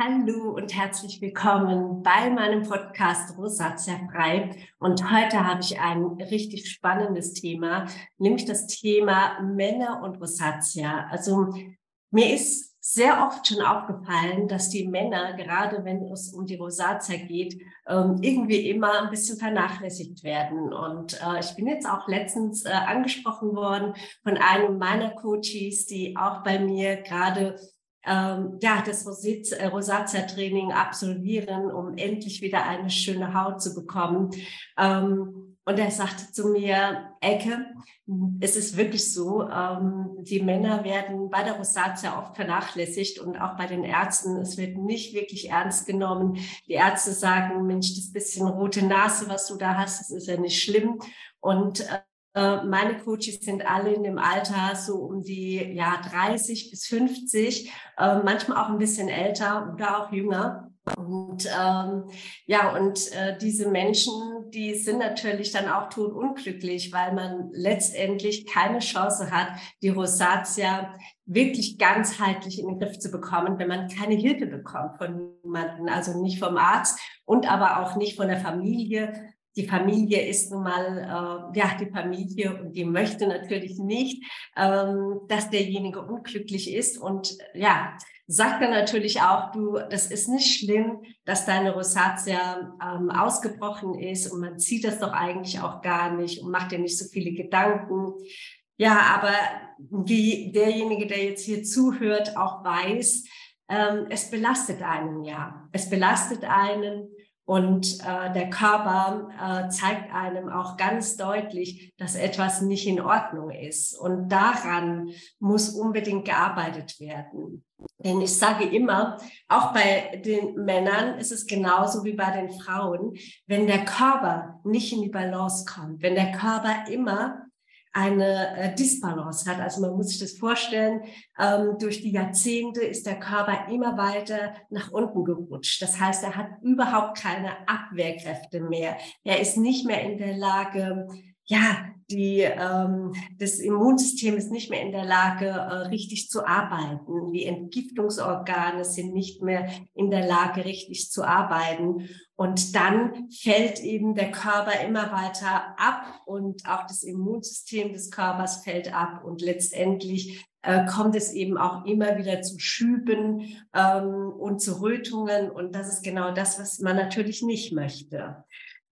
Hallo und herzlich willkommen bei meinem Podcast Rosatia frei. Und heute habe ich ein richtig spannendes Thema, nämlich das Thema Männer und Rosatia. Also mir ist sehr oft schon aufgefallen, dass die Männer, gerade wenn es um die Rosatia geht, ähm, irgendwie immer ein bisschen vernachlässigt werden. Und äh, ich bin jetzt auch letztens äh, angesprochen worden von einem meiner Coaches, die auch bei mir gerade ähm, ja, das äh, Rosatia-Training absolvieren, um endlich wieder eine schöne Haut zu bekommen. Ähm, und er sagte zu mir, Ecke, es ist wirklich so, ähm, die Männer werden bei der Rosatia oft vernachlässigt und auch bei den Ärzten. Es wird nicht wirklich ernst genommen. Die Ärzte sagen, Mensch, das bisschen rote Nase, was du da hast, das ist ja nicht schlimm. Und äh, meine Coaches sind alle in dem Alter so um die ja 30 bis 50, äh, manchmal auch ein bisschen älter oder auch jünger. Und ähm, ja, und äh, diese Menschen, die sind natürlich dann auch todunglücklich, weil man letztendlich keine Chance hat, die Rosatia wirklich ganzheitlich in den Griff zu bekommen, wenn man keine Hilfe bekommt von jemandem, also nicht vom Arzt und aber auch nicht von der Familie, die Familie ist nun mal äh, ja die Familie und die möchte natürlich nicht, ähm, dass derjenige unglücklich ist und ja sagt dann natürlich auch, du, das ist nicht schlimm, dass deine Rosatia ähm, ausgebrochen ist und man sieht das doch eigentlich auch gar nicht und macht dir nicht so viele Gedanken. Ja, aber wie derjenige, der jetzt hier zuhört, auch weiß, ähm, es belastet einen ja. Es belastet einen und äh, der Körper äh, zeigt einem auch ganz deutlich, dass etwas nicht in Ordnung ist. Und daran muss unbedingt gearbeitet werden. Denn ich sage immer, auch bei den Männern ist es genauso wie bei den Frauen, wenn der Körper nicht in die Balance kommt, wenn der Körper immer eine äh, Disbalance hat. Also man muss sich das vorstellen, ähm, durch die Jahrzehnte ist der Körper immer weiter nach unten gerutscht. Das heißt, er hat überhaupt keine Abwehrkräfte mehr. Er ist nicht mehr in der Lage, ja, die, ähm, das Immunsystem ist nicht mehr in der Lage, äh, richtig zu arbeiten. Die Entgiftungsorgane sind nicht mehr in der Lage, richtig zu arbeiten. Und dann fällt eben der Körper immer weiter ab und auch das Immunsystem des Körpers fällt ab und letztendlich äh, kommt es eben auch immer wieder zu Schüben ähm, und zu Rötungen. Und das ist genau das, was man natürlich nicht möchte.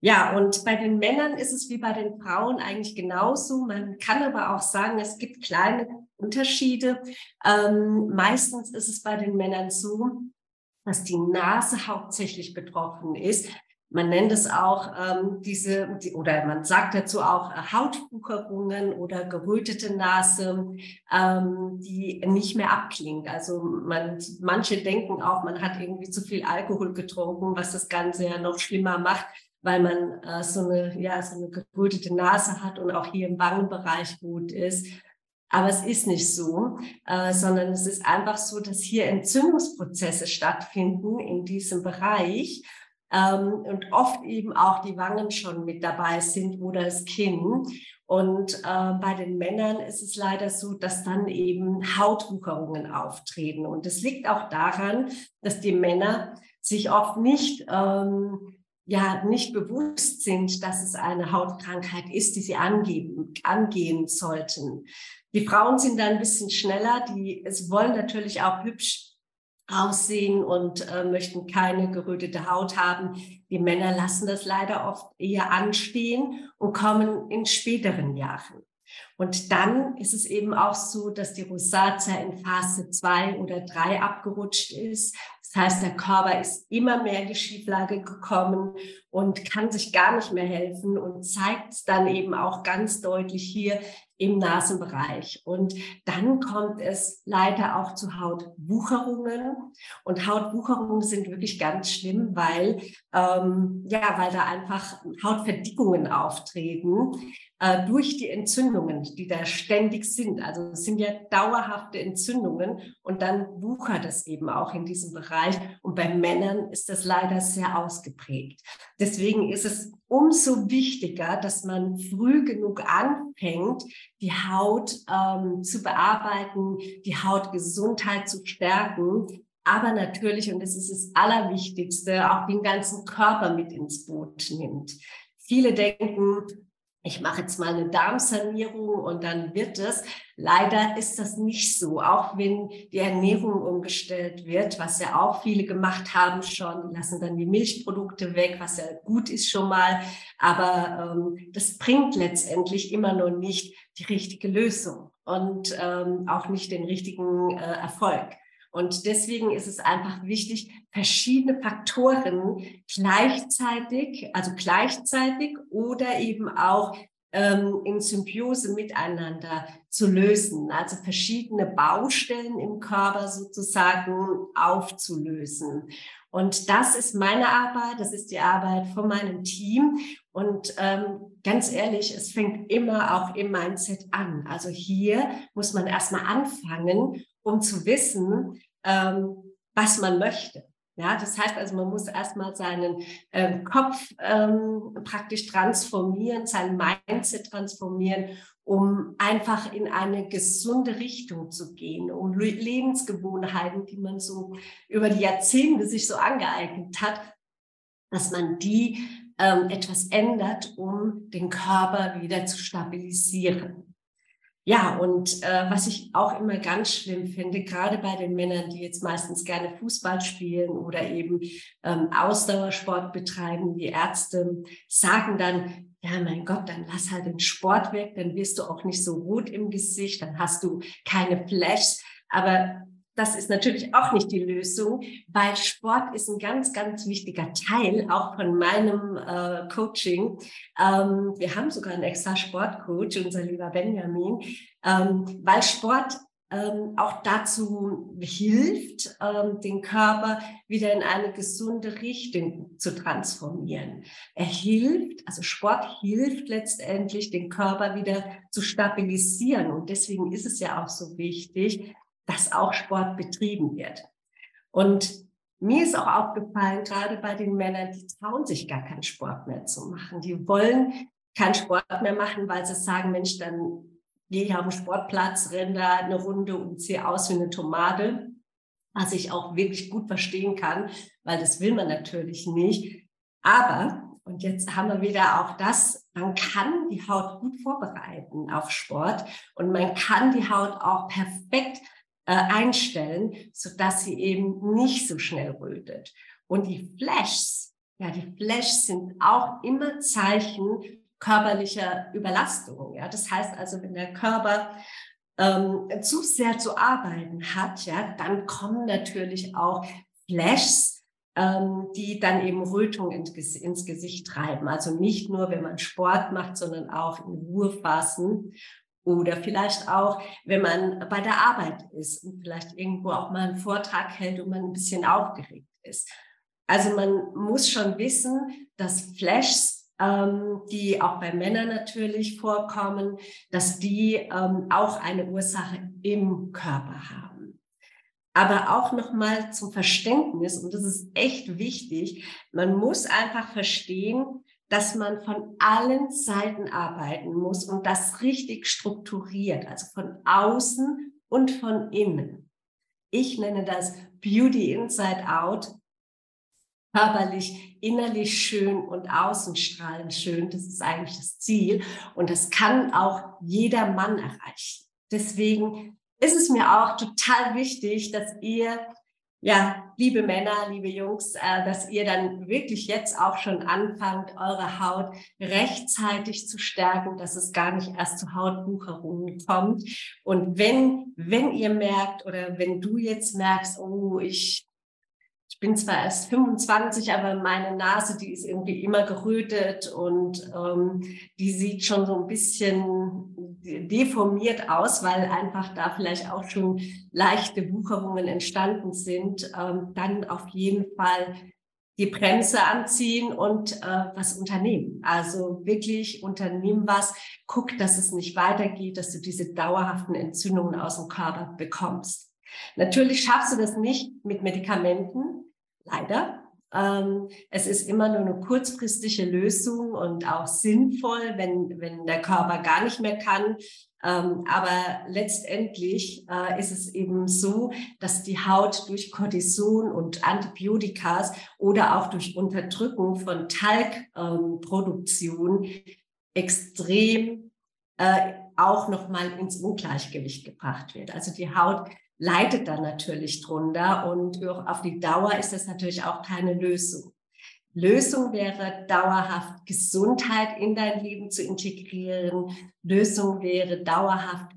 Ja, und bei den Männern ist es wie bei den Frauen eigentlich genauso. Man kann aber auch sagen, es gibt kleine Unterschiede. Ähm, meistens ist es bei den Männern so, dass die Nase hauptsächlich betroffen ist. Man nennt es auch ähm, diese, die, oder man sagt dazu auch äh, Hautwucherungen oder gerötete Nase, ähm, die nicht mehr abklingt. Also man, manche denken auch, man hat irgendwie zu viel Alkohol getrunken, was das Ganze ja noch schlimmer macht weil man äh, so eine, ja, so eine gerötete Nase hat und auch hier im Wangenbereich gut ist. Aber es ist nicht so, äh, sondern es ist einfach so, dass hier Entzündungsprozesse stattfinden in diesem Bereich ähm, und oft eben auch die Wangen schon mit dabei sind oder das Kinn. Und äh, bei den Männern ist es leider so, dass dann eben Hautwucherungen auftreten. Und es liegt auch daran, dass die Männer sich oft nicht ähm, ja nicht bewusst sind, dass es eine Hautkrankheit ist, die sie angeben, angehen sollten. Die Frauen sind da ein bisschen schneller, die es wollen natürlich auch hübsch aussehen und äh, möchten keine gerötete Haut haben. Die Männer lassen das leider oft eher anstehen und kommen in späteren Jahren. Und dann ist es eben auch so, dass die Rosatia in Phase zwei oder drei abgerutscht ist. Das heißt, der Körper ist immer mehr in die Schieflage gekommen und kann sich gar nicht mehr helfen und zeigt dann eben auch ganz deutlich hier im Nasenbereich. Und dann kommt es leider auch zu Hautwucherungen. Und Hautwucherungen sind wirklich ganz schlimm, weil, ähm, ja, weil da einfach Hautverdickungen auftreten äh, durch die Entzündungen, die da ständig sind. Also es sind ja dauerhafte Entzündungen und dann wuchert es eben auch in diesem Bereich. Und bei Männern ist das leider sehr ausgeprägt. Deswegen ist es umso wichtiger, dass man früh genug anfängt, die Haut ähm, zu bearbeiten, die Hautgesundheit zu stärken, aber natürlich, und das ist das Allerwichtigste, auch den ganzen Körper mit ins Boot nimmt. Viele denken, ich mache jetzt mal eine Darmsanierung und dann wird es. Leider ist das nicht so, auch wenn die Ernährung umgestellt wird, was ja auch viele gemacht haben schon, lassen dann die Milchprodukte weg, was ja gut ist schon mal, aber ähm, das bringt letztendlich immer noch nicht die richtige Lösung und ähm, auch nicht den richtigen äh, Erfolg. Und deswegen ist es einfach wichtig, verschiedene Faktoren gleichzeitig, also gleichzeitig oder eben auch ähm, in Symbiose miteinander zu lösen, also verschiedene Baustellen im Körper sozusagen aufzulösen. Und das ist meine Arbeit, das ist die Arbeit von meinem Team. Und ähm, ganz ehrlich, es fängt immer auch im Mindset an. Also hier muss man erstmal anfangen um zu wissen, ähm, was man möchte. Ja, das heißt also, man muss erstmal seinen ähm, Kopf ähm, praktisch transformieren, sein Mindset transformieren, um einfach in eine gesunde Richtung zu gehen, um Lebensgewohnheiten, die man so über die Jahrzehnte sich so angeeignet hat, dass man die ähm, etwas ändert, um den Körper wieder zu stabilisieren. Ja, und äh, was ich auch immer ganz schlimm finde, gerade bei den Männern, die jetzt meistens gerne Fußball spielen oder eben ähm, Ausdauersport betreiben, die Ärzte sagen dann, ja, mein Gott, dann lass halt den Sport weg, dann wirst du auch nicht so rot im Gesicht, dann hast du keine Flashs. Aber das ist natürlich auch nicht die Lösung, weil Sport ist ein ganz, ganz wichtiger Teil auch von meinem äh, Coaching. Ähm, wir haben sogar einen extra Sportcoach, unser lieber Benjamin, ähm, weil Sport ähm, auch dazu hilft, ähm, den Körper wieder in eine gesunde Richtung zu transformieren. Er hilft, also Sport hilft letztendlich, den Körper wieder zu stabilisieren. Und deswegen ist es ja auch so wichtig, dass auch Sport betrieben wird. Und mir ist auch aufgefallen, gerade bei den Männern, die trauen sich gar keinen Sport mehr zu machen. Die wollen keinen Sport mehr machen, weil sie sagen, Mensch, dann gehe ich auf den Sportplatz, renne da eine Runde und sehe aus wie eine Tomate, was ich auch wirklich gut verstehen kann, weil das will man natürlich nicht. Aber, und jetzt haben wir wieder auch das, man kann die Haut gut vorbereiten auf Sport und man kann die Haut auch perfekt äh, einstellen, sodass sie eben nicht so schnell rötet. Und die Flashs, ja, die Flashs sind auch immer Zeichen körperlicher Überlastung. Ja, das heißt also, wenn der Körper ähm, zu sehr zu arbeiten hat, ja, dann kommen natürlich auch Flashs, ähm, die dann eben Rötung ins, ins Gesicht treiben. Also nicht nur, wenn man Sport macht, sondern auch in Ruhephasen. Oder vielleicht auch, wenn man bei der Arbeit ist und vielleicht irgendwo auch mal einen Vortrag hält und man ein bisschen aufgeregt ist. Also man muss schon wissen, dass Flashs, ähm, die auch bei Männern natürlich vorkommen, dass die ähm, auch eine Ursache im Körper haben. Aber auch nochmal zum Verständnis, und das ist echt wichtig, man muss einfach verstehen, dass man von allen Seiten arbeiten muss und das richtig strukturiert, also von außen und von innen. Ich nenne das Beauty Inside Out, körperlich, innerlich schön und außenstrahlend schön. Das ist eigentlich das Ziel und das kann auch jeder Mann erreichen. Deswegen ist es mir auch total wichtig, dass ihr ja, liebe Männer, liebe Jungs, äh, dass ihr dann wirklich jetzt auch schon anfangt, eure Haut rechtzeitig zu stärken, dass es gar nicht erst zu Hautbucherungen kommt. Und wenn, wenn ihr merkt oder wenn du jetzt merkst, oh, ich ich bin zwar erst 25, aber meine Nase, die ist irgendwie immer gerötet und ähm, die sieht schon so ein bisschen deformiert aus, weil einfach da vielleicht auch schon leichte Wucherungen entstanden sind. Ähm, dann auf jeden Fall die Bremse anziehen und äh, was unternehmen. Also wirklich unternehmen was, guck, dass es nicht weitergeht, dass du diese dauerhaften Entzündungen aus dem Körper bekommst. Natürlich schaffst du das nicht mit Medikamenten, leider. Ähm, es ist immer nur eine kurzfristige Lösung und auch sinnvoll, wenn, wenn der Körper gar nicht mehr kann. Ähm, aber letztendlich äh, ist es eben so, dass die Haut durch Cortison und Antibiotikas oder auch durch Unterdrückung von Talgproduktion extrem äh, auch nochmal ins Ungleichgewicht gebracht wird. Also die Haut leidet da natürlich drunter und auf die Dauer ist das natürlich auch keine Lösung. Lösung wäre dauerhaft Gesundheit in dein Leben zu integrieren. Lösung wäre dauerhaft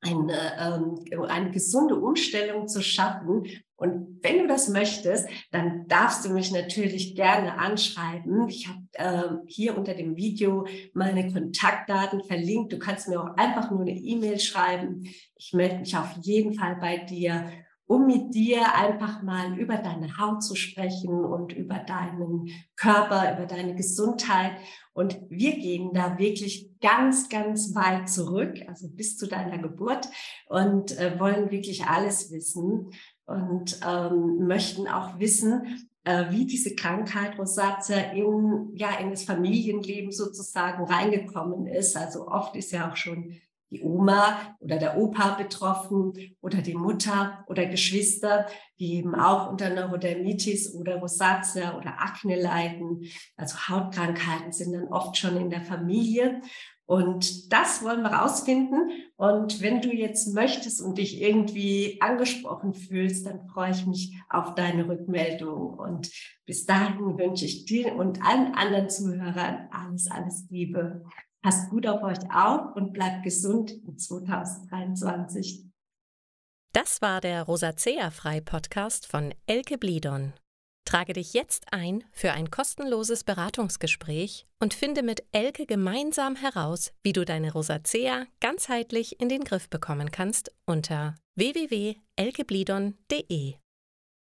eine, ähm, eine gesunde Umstellung zu schaffen. Und wenn du das möchtest, dann darfst du mich natürlich gerne anschreiben. Ich habe äh, hier unter dem Video meine Kontaktdaten verlinkt. Du kannst mir auch einfach nur eine E-Mail schreiben. Ich melde mich auf jeden Fall bei dir um mit dir einfach mal über deine Haut zu sprechen und über deinen Körper, über deine Gesundheit. Und wir gehen da wirklich ganz, ganz weit zurück, also bis zu deiner Geburt und äh, wollen wirklich alles wissen und ähm, möchten auch wissen, äh, wie diese Krankheit Rosatia in, ja, in das Familienleben sozusagen reingekommen ist. Also oft ist ja auch schon die Oma oder der Opa betroffen oder die Mutter oder Geschwister, die eben auch unter Neurodermitis oder Rosatia oder Akne leiden. Also Hautkrankheiten sind dann oft schon in der Familie. Und das wollen wir rausfinden. Und wenn du jetzt möchtest und dich irgendwie angesprochen fühlst, dann freue ich mich auf deine Rückmeldung. Und bis dahin wünsche ich dir und allen anderen Zuhörern alles, alles Liebe. Passt gut auf euch auf und bleibt gesund in 2023. Das war der Rosacea-Frei-Podcast von Elke Blidon. Trage dich jetzt ein für ein kostenloses Beratungsgespräch und finde mit Elke gemeinsam heraus, wie du deine Rosacea ganzheitlich in den Griff bekommen kannst unter www.elkeblidon.de.